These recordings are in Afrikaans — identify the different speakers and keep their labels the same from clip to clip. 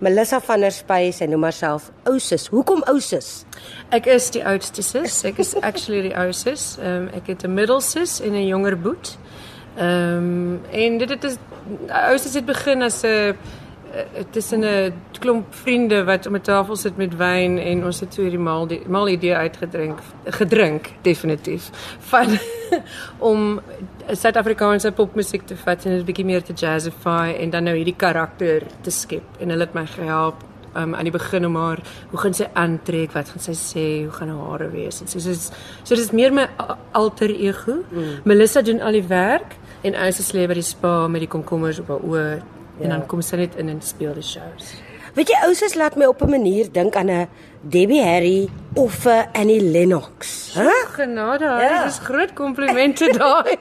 Speaker 1: Melissa van der Spy, sy noem haarself Ousus. Hoekom Ousus?
Speaker 2: Ek is die oudste sis. Ek is actually die ou sis. Ehm um, ek het 'n middelsus en 'n jonger boet. Ehm um, en dit het is ousus het begin as 'n tussen 'n klomp vriende wat om 'n tafel sit met wyn en ons het so hierdie mal die mal idee uitgedrink gedrink definitief van om Suid-Afrikaanse popmusiek te vat en dit 'n bietjie meer te jazzify en dan nou hierdie karakter te skep. En hulle het my gehelp um, aan die begin om haar hoe gaan sy aantrek? Wat gaan sy sê? Hoe gaan haar hare wees? En so so so dit is meer my alter ego. Mm. Melissa doen al die werk en Ousa sleep by die spa met die komkommers op haar oë Ja. En dan kom sy net in en speel die shows.
Speaker 1: Weet jy ouers laat my op 'n manier dink aan 'n Debbie Harry of 'n Annie Lennox.
Speaker 2: Hæ? Huh? Genade, ja. dis groot komplimente daai.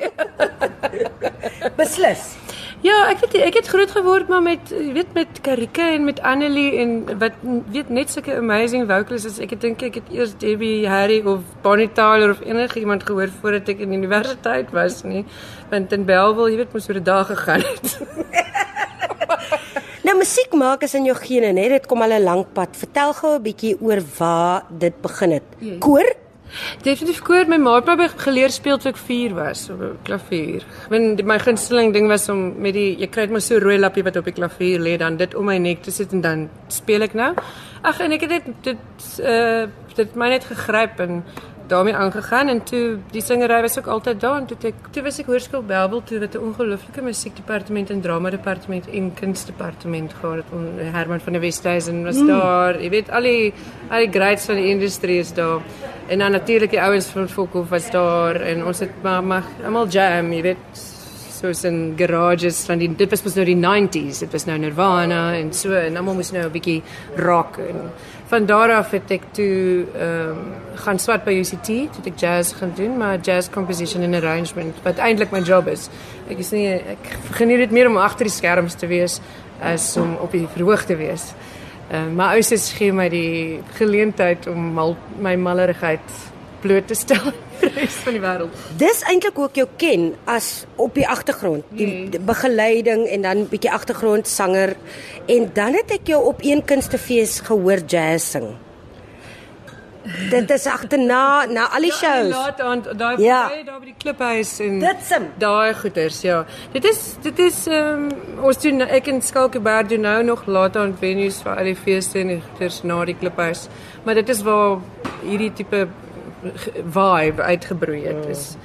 Speaker 1: Beslis.
Speaker 2: Ja, ek weet ek het groot geword maar met weet met Karika en met Annelie en wat weet net sulke amazing vocalists as ek het dink ek het eers Debbie Harry of Bonnie Tyler of enige iemand gehoor voordat ek in universiteit was nie. Want in Bellville, jy weet, moes oor 'n dag gegaan het.
Speaker 1: Nou musiek maak is in jou gene, né? Dit kom al 'n lank pad. Vertel gou 'n bietjie oor waar dit begin het. Yes. Koor?
Speaker 2: Definitief koor. My ma het my geleer speel toe ek 4 was op klavier. Want my gunsteling ding was om met die jy kry net maar so rooi lappie wat op die klavier lê dan dit om my nek te sit en dan speel ek nou. Ag en ek het dit dit uh dit my net gegryp en daarmee aangegaan en toe die singery was ook altyd daar en toe ek toe was ek hoërskool Bellville toe wat 'n ongelooflike musiekdepartement en drama departement en kunstdepartement gehad het. Herman van der Westhuizen was mm. daar. Jy weet al die al die greats van die industrie is daar. En dan natuurlik die ouens van Fokhof was daar en ons het maar maar almal jam, jy weet soos in garages van die dit was mos nou die 90s. Dit was nou Nirvana en so en almal moes nou 'n bietjie rock en van daar af het ek toe ehm um, gaan swat by UCT, toe ek jazz gaan doen, maar jazz composition and arrangement wat eintlik my job is. Ek is nie ek geniet dit meer om agter die skerms te wees as om op die verhoog te wees. Ehm uh, maar ouers gee my die geleentheid om mal, my mallerigheid bloot te stel res van die wêreld.
Speaker 1: Dis eintlik ook jou ken as op die agtergrond, die, die begeleiding en dan bietjie agtergrond sanger en dan het ek jou op een kunstefees gehoor jazz sing. Dit is agterna na al die ja, shows.
Speaker 2: Ja, laat aan daai ja. daar by die kliphuis en. Daai goeters, ja. Dit is dit is ehm um, ons doen ek en Skalkeberg doen nou nog laat aan venues vir al die feeste en goeters na die kliphuis. Maar dit is waar hierdie tipe vibe uitgebroei het is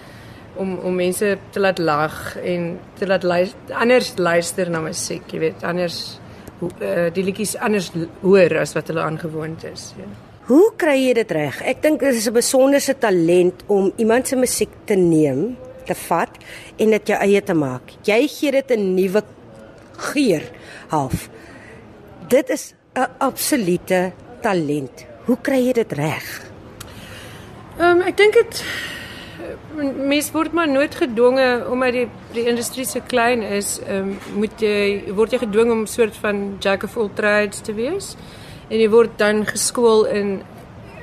Speaker 2: om om mense te laat lag en te laat luister, anders luister na musiek, jy weet, anders uh, die liedjies anders hoor as wat hulle aangewoond is, ja.
Speaker 1: Hoe kry jy dit reg? Ek dink dit is 'n besonderse talent om iemand se musiek te neem, te vat en dit jou eie te maak. Jy gee dit 'n nuwe geur half. Dit is 'n absolute talent. Hoe kry jy dit reg?
Speaker 2: Ehm um, ek dink dit mens word maar nooit gedwonge omdat die die industrie so klein is, ehm um, moet jy word jy gedwing om 'n soort van jack of all trades te wees. En jy word dan geskool in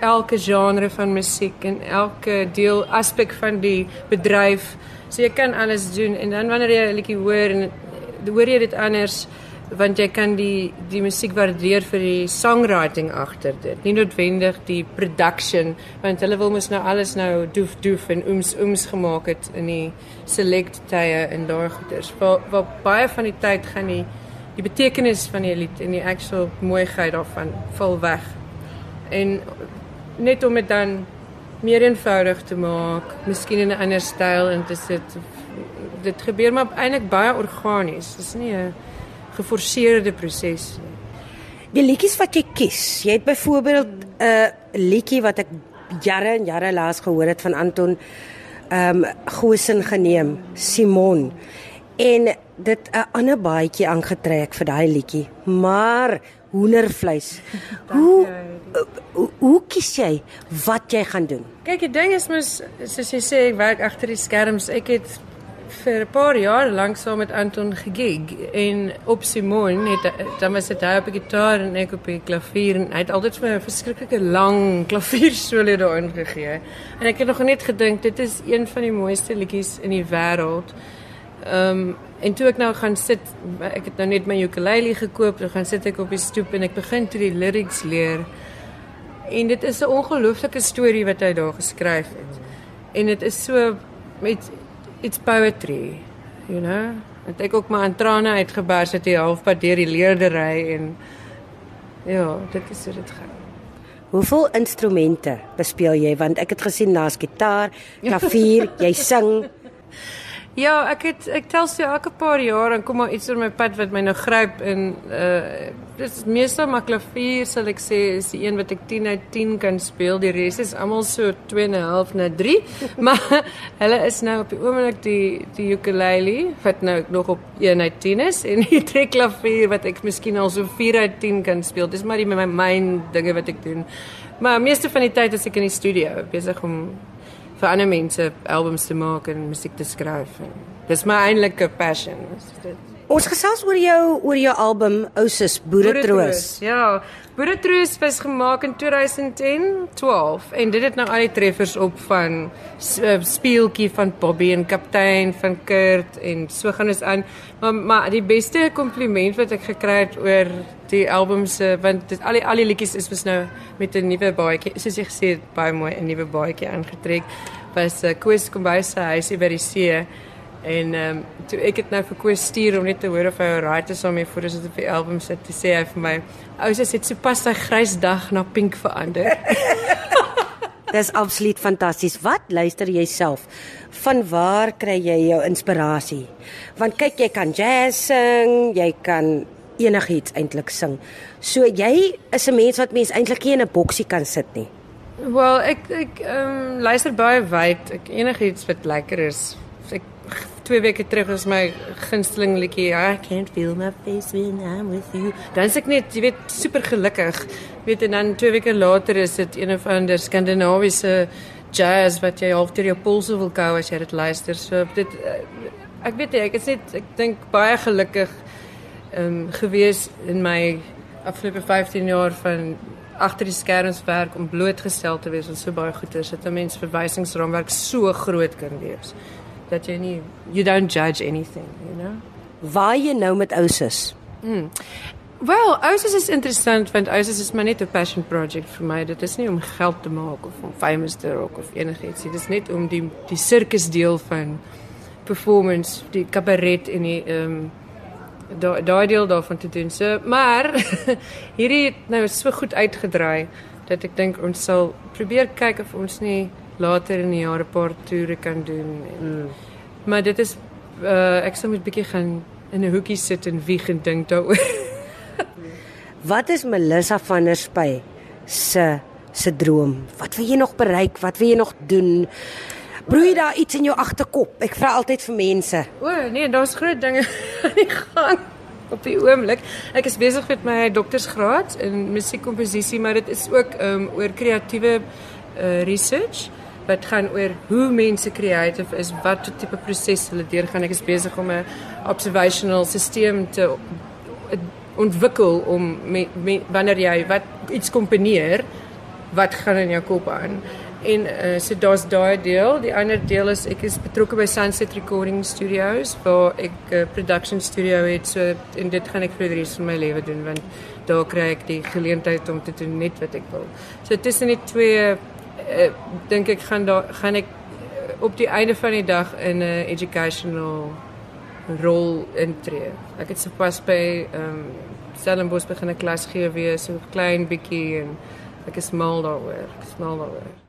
Speaker 2: elke genre van musiek en elke deel aspek van die bedryf. So jy kan alles doen en dan wanneer jy 'n liedjie hoor en hoor jy dit anders want jy kan die die musiek waardeer vir die songwriting agter dit. Nie noodwendig die production want hulle wil mos nou alles nou doef doef en ooms ooms gemaak het in die select tye en daai goeders. Waar waar baie van die tyd gaan die die betekenis van die lied en die actual mooiheid daarvan val weg. En net om dit dan meer eenvoudig te maak miskien in 'n ander styl en dit sit dit gebeur maar eintlik baie organies dis nie 'n geforseerde proses.
Speaker 1: Die liedjies wat jy kies, jy het byvoorbeeld 'n uh, liedjie wat ek jare en jare laas gehoor het van Anton ehm um, Gosen geneem, Simon. En dit 'n ander baadjie aangetrek vir daai liedjie, maar hoendervleis. Hoe, hoe hoe hoe kies jy wat jy gaan doen?
Speaker 2: Kyk, die ding is mos soos jy sê, ek werk agter die skerms. Ek het vir 'n paar jaar lank saam met Anton gegig en op Simon het dan was dit hy op gitaar en ek op die klavier en hy het altyd vir 'n verskriklike lang klavier solo daarin gegee. En ek het nog net gedink dit is een van die mooiste liedjies in die wêreld. Ehm um, En toe ek nou gaan sit, ek het nou net my ukulele gekoop, dan gaan sit ek op die stoep en ek begin toe die lyrics leer. En dit is 'n ongelooflike storie wat hy daar geskryf het. En dit is so met it's poetry, you know. Het ek ook maar aan trane uitgebars het hier halfpad deur die leerdery en ja, dit is hoe dit gaan.
Speaker 1: Hoeveel instrumente bespeel jy want ek het gesien daar's gitaar, klavier, jy sing.
Speaker 2: Ja, ek het ek tel so elke paar jaar en kom maar iets oor my pad wat my nou gryp en uh dis meestal maar klavier sal ek sê is die een wat ek 10 uit 10 kan speel. Die res is almal so 2 en 'n half na 3. maar hulle is nou op die oomblik die die ukulele wat nou nog op 1 uit 10 is en die trekklavier wat ek miskien al so 4 uit 10 kan speel. Dis maar die my myn dinge wat ek doen. Maar meeste van die tyd is ek in die studio besig om vir ander mense albums te maak en musiek te skryf. Dis my eintlike passion.
Speaker 1: Ons gesels oor jou oor jou album Ousus Boeretroos.
Speaker 2: Ja, Boeretroos was gemaak in 2010, 12 en dit het nou al die treffers op van uh, speeltjie van Bobby en kaptein van Kurt en so gaan dit aan. Maar maar die beste kompliment wat ek gekry het oor die album se want dit al die al die liedjies is was nou met 'n nuwe baadjie. Soos jy gesê het, baie mooi 'n nuwe baadjie aangetrek. Was uh, Koos kom by sy huisie by die see En ehm um, toe ek het nou vir Koos stuur om net te hoor of hy alright is om mee voor dit op die album sit te sê hy vir my ou sy het sopas sy grys dag na pink verander.
Speaker 1: Dis absoluut fantasties. Wat luister jy self? Van waar kry jy jou inspirasie? Want kyk, jy kan jazz sing, jy kan enigiets eintlik sing. So jy is 'n mens wat mens eintlik nie in 'n boksie kan sit nie.
Speaker 2: Wel, ek ek ehm um, luister baie wyd. Ek enigiets wat lekker is. Ek twee weke terug was my gunsteling liedjie I can't feel my face when I'm with you. Dan sê ek net, jy weet, super gelukkig. Weet en dan twee weke later is dit een of ander skandinawiese jazz wat jy half deur jou polse wil kou as jy dit luister. So dit eh, ek weet nie, ek is net ek dink baie gelukkig um, gewees in my afgelope 15 jaar van agter die skerms werk om blootgestel te wees aan so baie goeie dat 'n mens verwysingsraamwerk so groot kan wees dat jy nie you don't judge anything, you know.
Speaker 1: Waar jy nou met Ousus?
Speaker 2: Mm. Wel, Ousus is interessant want Ousus is maar net 'n passion project vir my. Dit is nie om geld te maak of om famous te raak of enigiets nie. Dit is net om die die sirkus deel van performance, die kabaret en die ehm um, daai daai deel daarvan te doen. So, maar hierdie het nou so goed uitgedraai dat ek dink ons sal probeer kyk of ons nie later in die jare 'n paar toere kan doen. En, mm. Maar dit is uh, ek sou moet bietjie gaan in 'n hoekie sit en wieg en dink daaroor.
Speaker 1: Wat is Melissa van der Spy se se droom? Wat wil jy nog bereik? Wat wil jy nog doen? Broei daar iets in jou agterkop. Ek vra altyd vir mense.
Speaker 2: O, nee, daar's groot dinge aan die gang op die oomblik. Ek is besig met my doktorsgraad in musiekkomposisie, maar dit is ook um oor kreatiewe uh, research wat gaan oor hoe mense creative is, wat tipe proses hulle deurgaan. Ek is besig om 'n observational stelsel te ontwikkel om wanneer jy wat iets komponeer, wat gaan in jou kop aan. En uh, so daar's daai deel. Die ander deel is ek is betrokke by Sunset Recording Studios waar ek 'n uh, production studio het. So en dit gaan ek vir die res van my lewe doen want daar kry ek die geleentheid om te doen net wat ek wil. So tussen die twee uh, dink ek gaan daar gaan ek op die einde van die dag in 'n uh, educational rol intree. Ek het sopas by ehm um, Stellenbosch begin 'n klas gee weer so klein bietjie en ek is mal daaroor. Ek is mal daaroor.